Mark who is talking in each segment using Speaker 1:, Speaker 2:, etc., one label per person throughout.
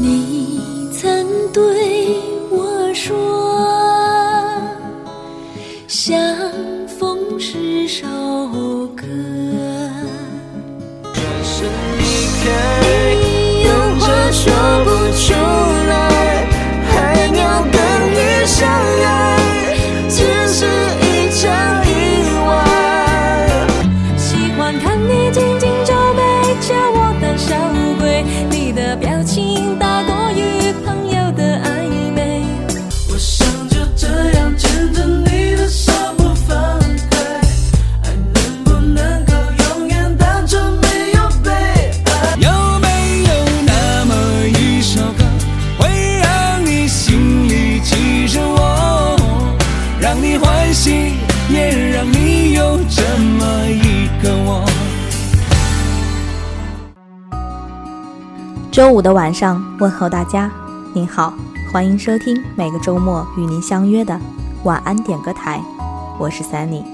Speaker 1: 你曾对我说，相逢是首
Speaker 2: 也让你有这么一个我？
Speaker 3: 周五的晚上，问候大家，您好，欢迎收听每个周末与您相约的晚安点歌台，我是 Sunny。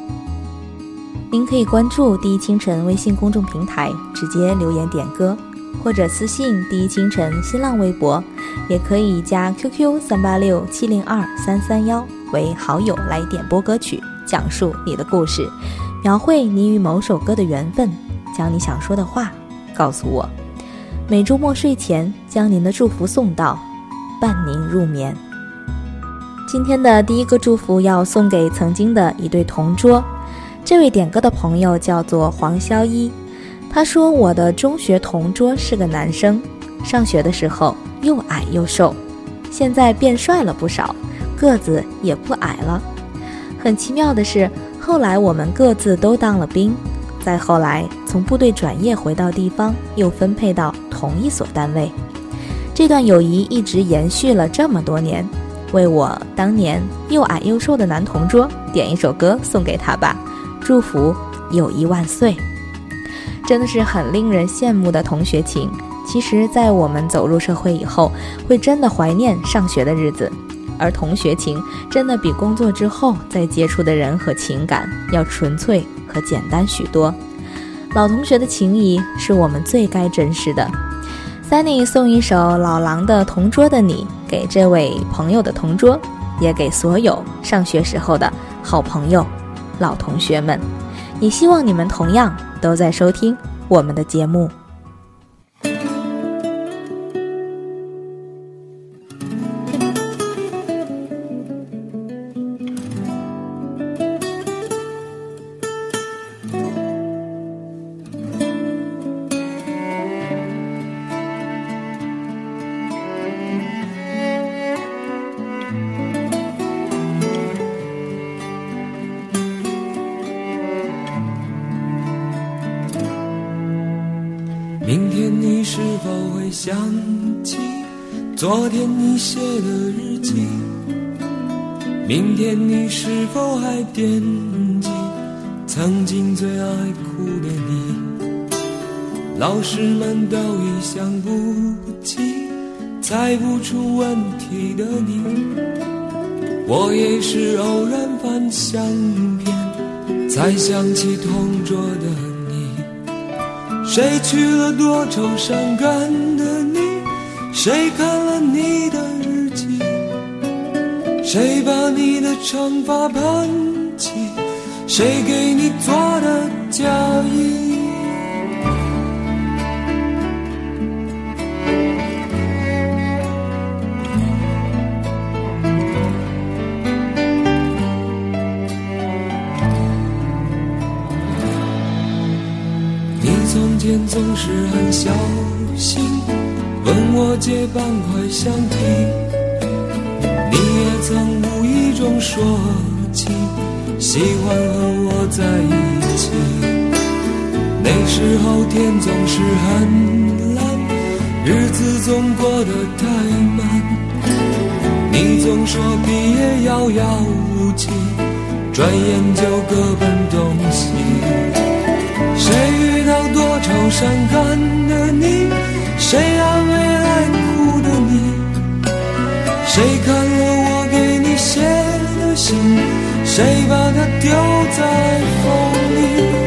Speaker 3: 您可以关注第一清晨微信公众平台，直接留言点歌，或者私信第一清晨新浪微博，也可以加 QQ 三八六七零二三三幺为好友来点播歌曲，讲述你的故事，描绘你与某首歌的缘分，将你想说的话告诉我。每周末睡前将您的祝福送到，伴您入眠。今天的第一个祝福要送给曾经的一对同桌，这位点歌的朋友叫做黄潇一，他说我的中学同桌是个男生，上学的时候又矮又瘦，现在变帅了不少，个子也不矮了。很奇妙的是，后来我们各自都当了兵。再后来，从部队转业回到地方，又分配到同一所单位，这段友谊一直延续了这么多年。为我当年又矮又瘦的男同桌点一首歌送给他吧，祝福友谊万岁。真的是很令人羡慕的同学情。其实，在我们走入社会以后，会真的怀念上学的日子，而同学情真的比工作之后再接触的人和情感要纯粹。和简单许多，老同学的情谊是我们最该珍视的。Sunny 送一首老狼的《同桌的你》给这位朋友的同桌，也给所有上学时候的好朋友、老同学们。也希望你们同样都在收听我们的节目。
Speaker 2: 记？明天你是否还惦记曾经最爱哭的你？老师们都已想不起猜不出问题的你，我也是偶然翻相片才想起同桌的你。谁娶了多愁善感的你？谁看了你的？谁把你的长发盘起？谁给你做的嫁衣？你从前总是很小心，问我借半块橡皮。曾无意中说起，喜欢和我在一起。那时候天总是很蓝，日子总过得太慢。你总说毕业遥遥无期，转眼就各奔东西。谁遇到多愁善感的你？谁安慰爱哭的你？谁看心？谁把它丢在风里？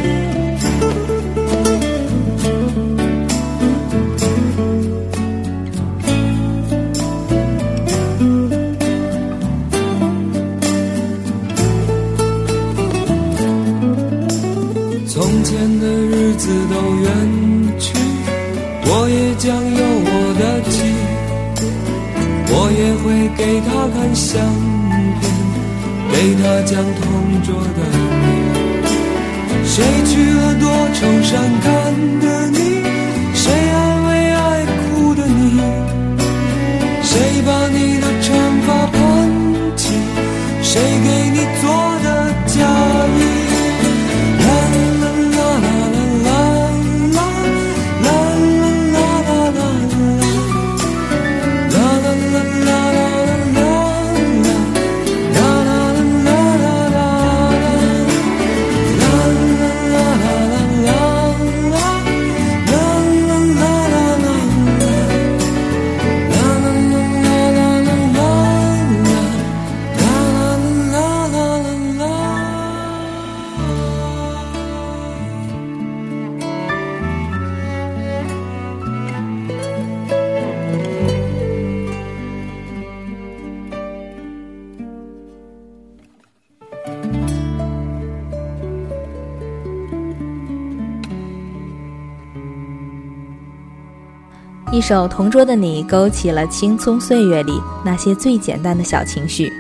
Speaker 3: 一首《同桌的你》勾起了青葱岁月里那些最简单的小情绪。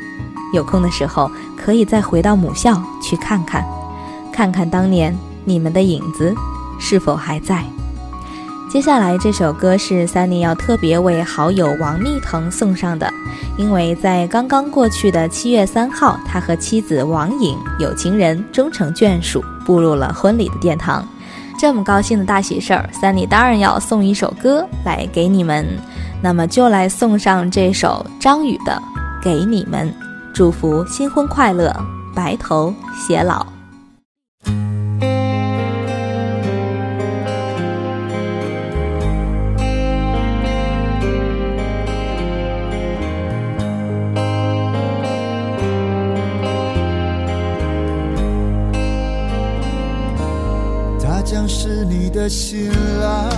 Speaker 3: 有空的时候，可以再回到母校去看看，看看当年你们的影子是否还在。接下来这首歌是三妮要特别为好友王蜜腾送上的，因为在刚刚过去的七月三号，他和妻子王颖有情人终成眷属，步入了婚礼的殿堂。这么高兴的大喜事儿，三里当然要送一首歌来给你们，那么就来送上这首张宇的《给你们》，祝福新婚快乐，白头偕老。
Speaker 4: 将是你的新郎，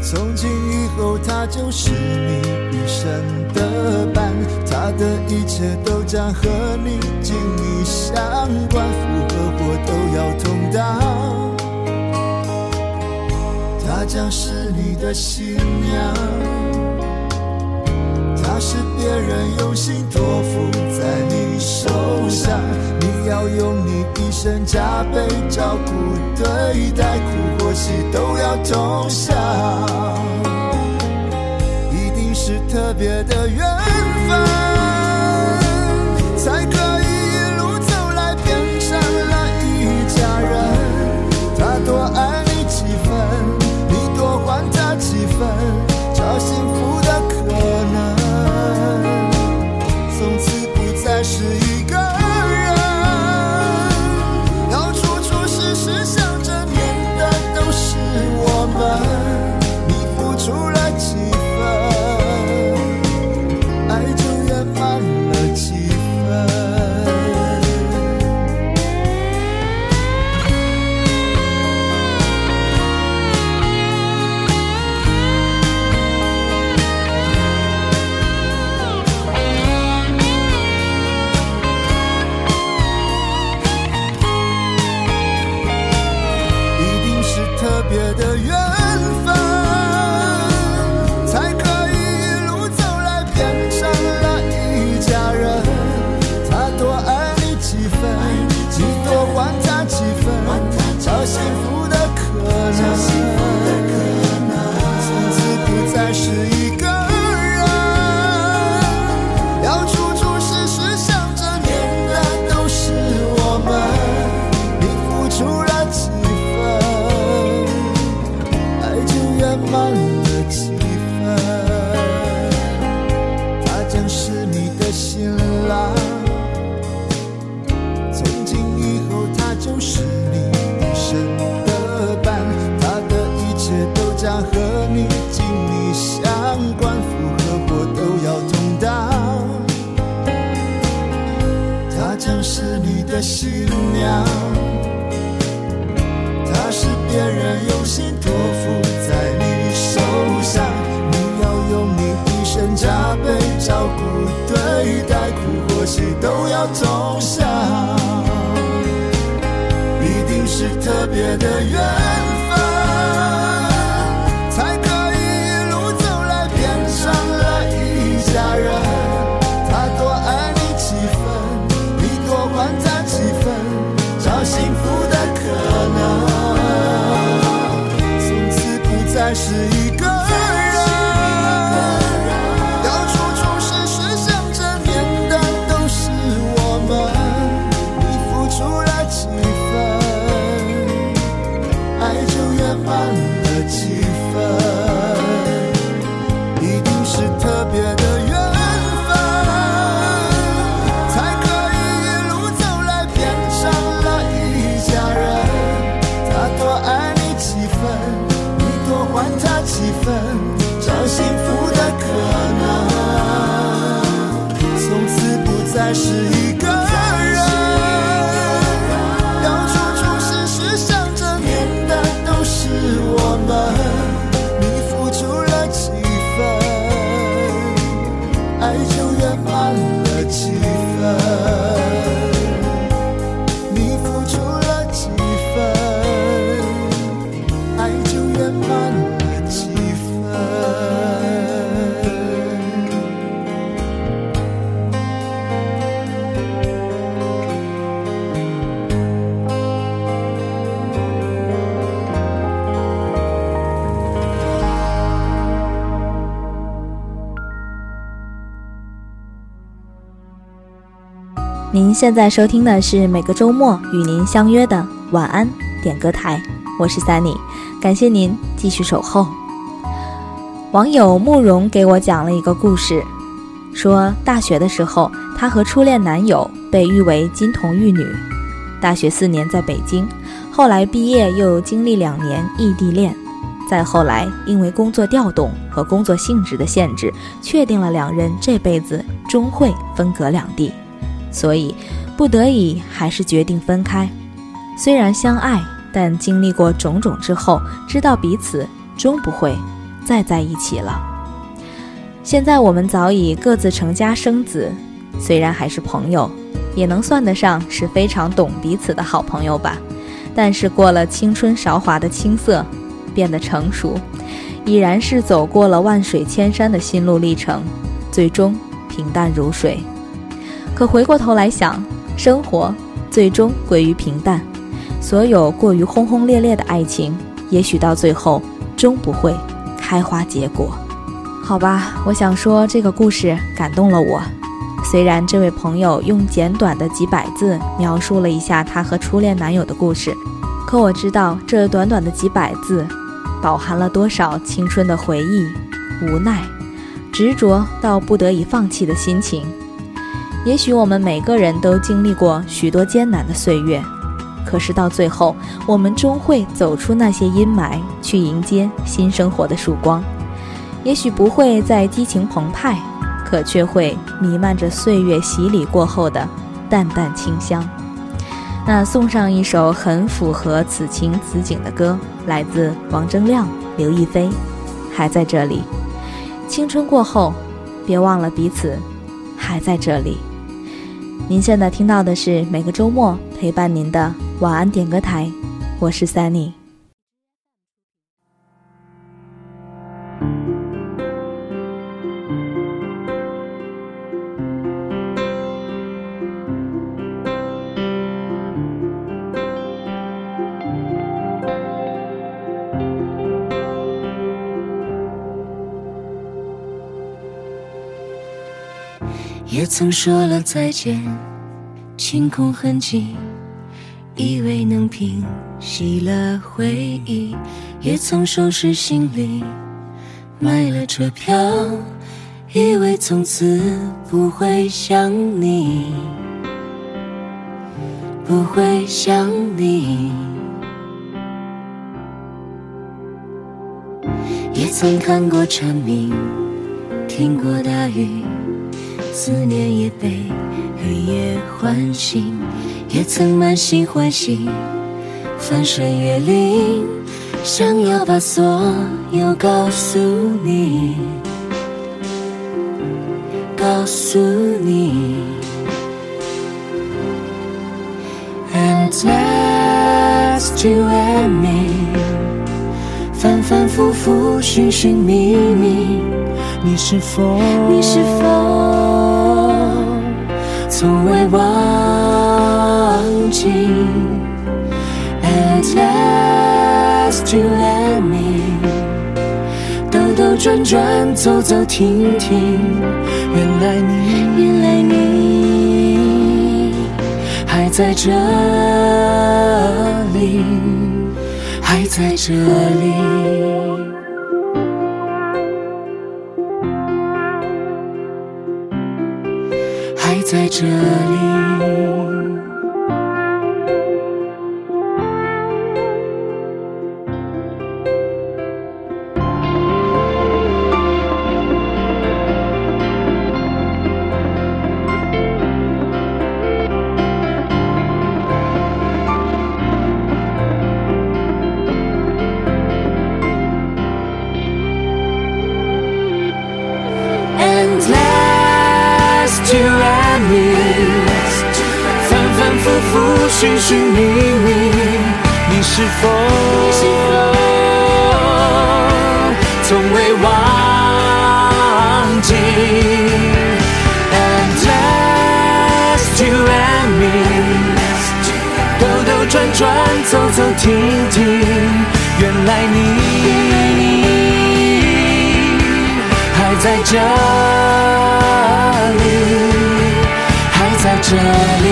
Speaker 4: 从今以后他就是你一生的伴，他的一切都将和你紧密相关，福和祸都要同当。他将是你的新娘，他是别人用心托付在你受伤，你要用你一生加倍照顾对待，苦或喜都要同享，一定是特别的缘分，像是你的新娘她是别人
Speaker 5: 用心托圆满了几分
Speaker 3: 现在收听的是每个周末与您相约的晚安点歌台，我是 Sunny，感谢您继续守候。网友慕容给我讲了一个故事，说大学的时候，她和初恋男友被誉为金童玉女。大学四年在北京，后来毕业又经历两年异地恋，再后来因为工作调动和工作性质的限制，确定了两人这辈子终会分隔两地。所以，不得已还是决定分开。虽然相爱，但经历过种种之后，知道彼此终不会再在一起了。现在我们早已各自成家生子，虽然还是朋友，也能算得上是非常懂彼此的好朋友吧。但是过了青春韶华的青涩，变得成熟，已然是走过了万水千山的心路历程，最终平淡如水。可回过头来想，生活最终归于平淡，所有过于轰轰烈烈的爱情，也许到最后终不会开花结果。好吧，我想说这个故事感动了我。虽然这位朋友用简短的几百字描述了一下他和初恋男友的故事，可我知道这短短的几百字，饱含了多少青春的回忆、无奈、执着到不得已放弃的心情。也许我们每个人都经历过许多艰难的岁月，可是到最后，我们终会走出那些阴霾，去迎接新生活的曙光。也许不会再激情澎湃，可却会弥漫着岁月洗礼过后的淡淡清香。那送上一首很符合此情此景的歌，来自王铮亮、刘亦菲，《还在这里》。青春过后，别忘了彼此还在这里。您现在听到的是每个周末陪伴您的晚安点歌台，我是 Sunny。
Speaker 5: 也曾说了再见，清空痕迹，以为能平息了回忆；也曾收拾行李，买了车票，以为从此不会想你，不会想你。也曾看过蝉鸣，听过大雨。思念也被黑夜唤醒，也曾满心欢喜，翻山越岭，想要把所有告诉你，告诉你。And last you and me，反反复复，寻寻觅觅，你是否？你是否？从未忘记，At last you and me，兜兜转转，走走停停，原来你，原来你还在这里，还在这里。在这里。寻寻觅觅，你是否从未忘记？And just you and me，兜兜转转，走走停停，原来你还在这里，还在这里。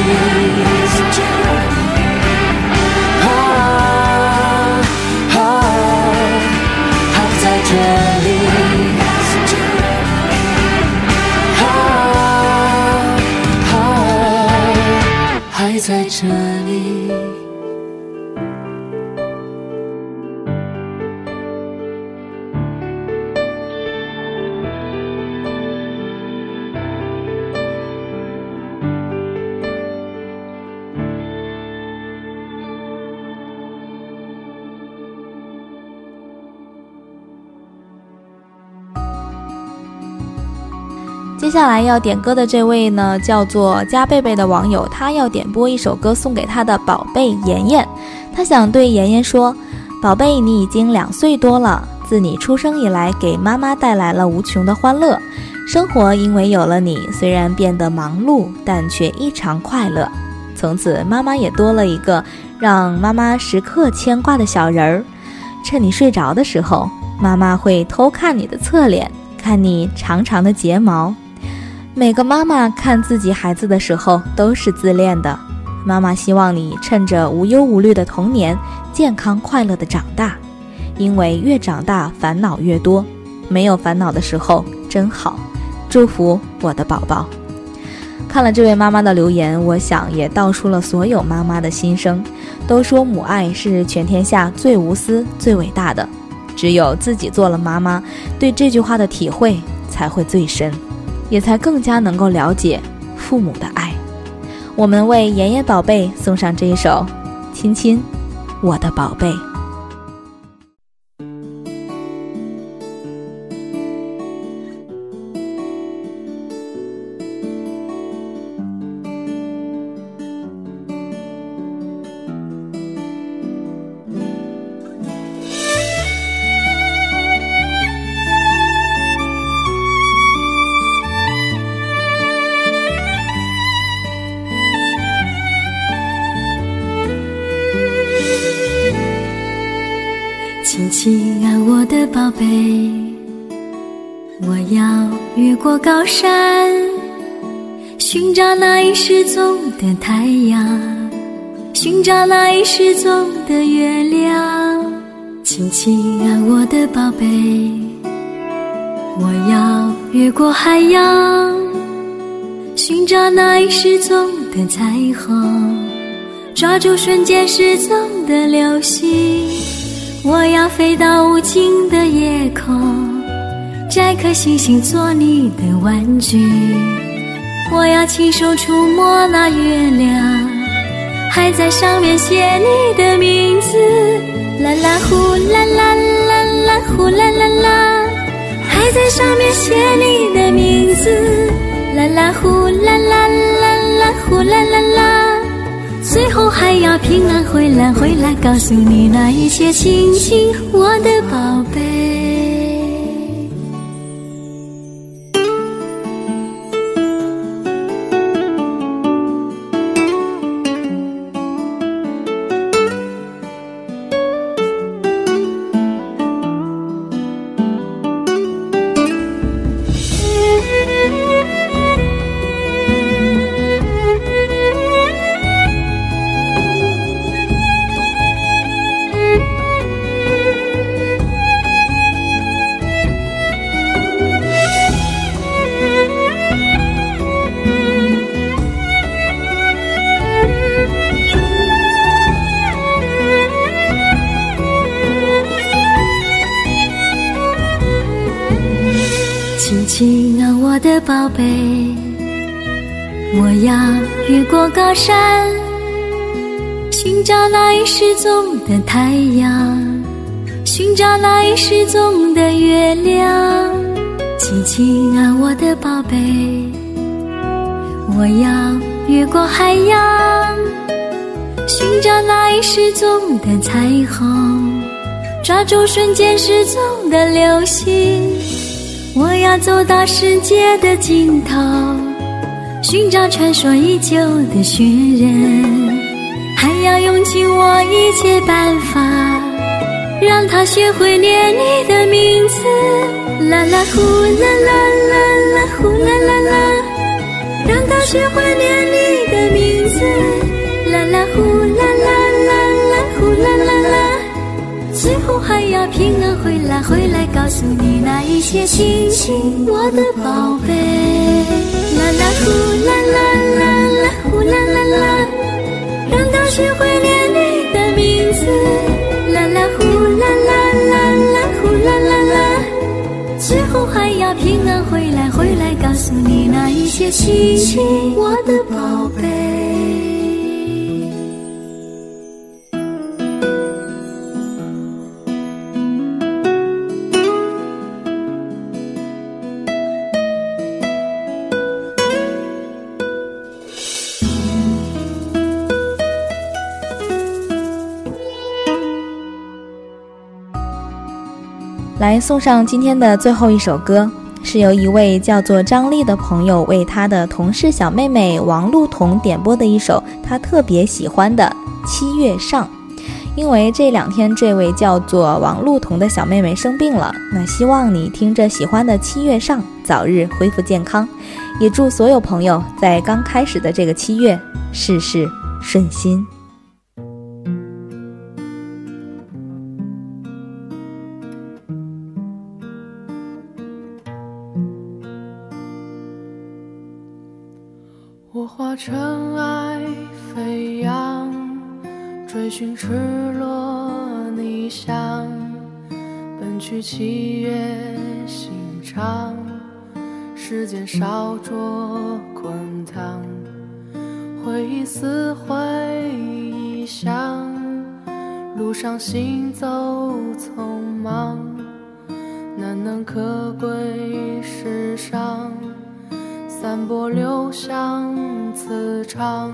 Speaker 5: 在这
Speaker 3: 接下来要点歌的这位呢，叫做加贝贝的网友，他要点播一首歌送给他的宝贝妍妍。他想对妍妍说：“宝贝，你已经两岁多了，自你出生以来，给妈妈带来了无穷的欢乐。生活因为有了你，虽然变得忙碌，但却异常快乐。从此，妈妈也多了一个让妈妈时刻牵挂的小人儿。趁你睡着的时候，妈妈会偷看你的侧脸，看你长长的睫毛。”每个妈妈看自己孩子的时候都是自恋的。妈妈希望你趁着无忧无虑的童年，健康快乐的长大，因为越长大烦恼越多，没有烦恼的时候真好。祝福我的宝宝。看了这位妈妈的留言，我想也道出了所有妈妈的心声。都说母爱是全天下最无私、最伟大的，只有自己做了妈妈，对这句话的体会才会最深。也才更加能够了解父母的爱。我们为妍妍宝贝送上这一首《亲亲我的宝贝》。
Speaker 1: 宝贝，我要越过高山，寻找那已失踪的太阳，寻找那已失踪的月亮。亲亲啊，我的宝贝，我要越过海洋，寻找那已失踪的彩虹，抓住瞬间失踪的流星。我要飞到无尽的夜空，摘颗星星做你的玩具。我要亲手触摸那月亮，还在上面写你的名字。啦啦呼啦啦啦啦呼啦啦啦，还在上面写你的名字。啦啦呼啦啦啦啦呼啦啦啦。最后还要平安回来，回来告诉你那一切，亲亲我的宝贝。宝贝，我要越过高山，寻找那已失踪的太阳，寻找那已失踪的月亮。亲亲啊，我的宝贝，我要越过海洋，寻找那已失踪的彩虹，抓住瞬间失踪的流星。我要走到世界的尽头，寻找传说已久的雪人，还要用尽我一切办法，让他学会念你的名字。啦啦呼啦啦啦啦呼啦啦啦，让他学会念你的名字。啦啦呼啦啦啦啦呼啦啦，最后还要平安回来，回来告诉你那一些情，我的宝贝。啦啦呼啦啦啦啦呼啦啦啦，让他学会念你的名字。啦啦呼啦啦啦啦呼啦啦啦，最后还要平安回来，回来告诉你那一些情，我的宝贝。
Speaker 3: 送上今天的最后一首歌，是由一位叫做张丽的朋友为他的同事小妹妹王露彤点播的一首他特别喜欢的《七月上》。因为这两天这位叫做王露彤的小妹妹生病了，那希望你听着喜欢的《七月上》早日恢复健康，也祝所有朋友在刚开始的这个七月事事顺心。
Speaker 6: 七月心肠，时间烧灼滚烫，回忆撕毁臆想，路上行走匆忙，难能可贵世上。散播留香磁场。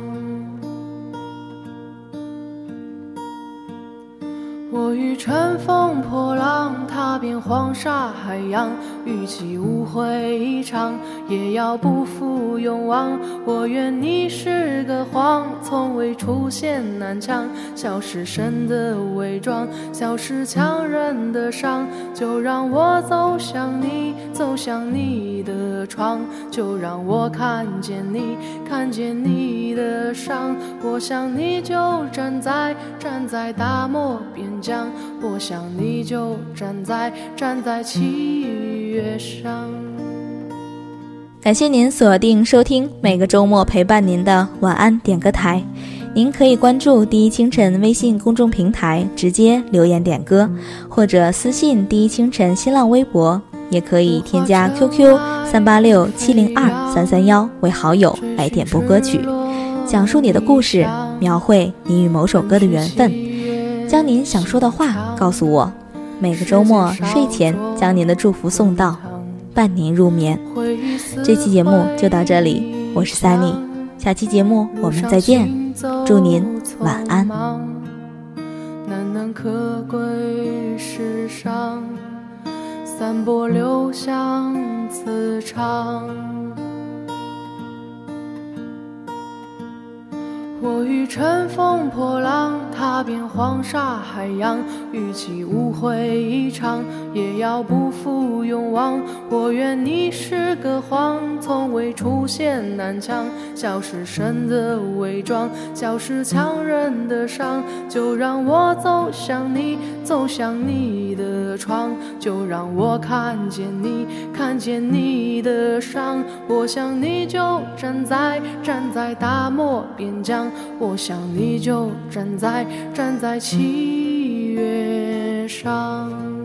Speaker 6: 我欲乘风破浪，踏遍黄沙海洋，与其误会一场，也要不负勇往。我愿你是个谎，从未出现南墙，笑是神的伪装，笑是强忍的伤。就让我走向你，走向你的窗，就让我看见你，看见你的伤。我想你就站在，站在大漠边疆。我想你就站在站在七月上。
Speaker 3: 感谢您锁定收听每个周末陪伴您的晚安点歌台。您可以关注第一清晨微信公众平台，直接留言点歌，或者私信第一清晨新浪微博，也可以添加 QQ 三八六七零二三三幺为好友来点播歌曲，讲述你的故事，描绘你与某首歌的缘分。将您想说的话告诉我，每个周末睡前将您的祝福送到，伴您入眠。这期节目就到这里，我是 Sunny，下期节目我们再见，祝您晚安。
Speaker 6: 难能可贵世上，散播留香磁场。我欲乘风破浪，踏遍黄沙海洋，与其误会一场，也要不负勇往。我愿你是个谎，从未出现南墙，笑是神的伪装，笑是强忍的伤。就让我走向你，走向你的窗，就让我看见你，看见你的伤。我想你就站在，站在大漠边疆。我想你就站在站在七月上。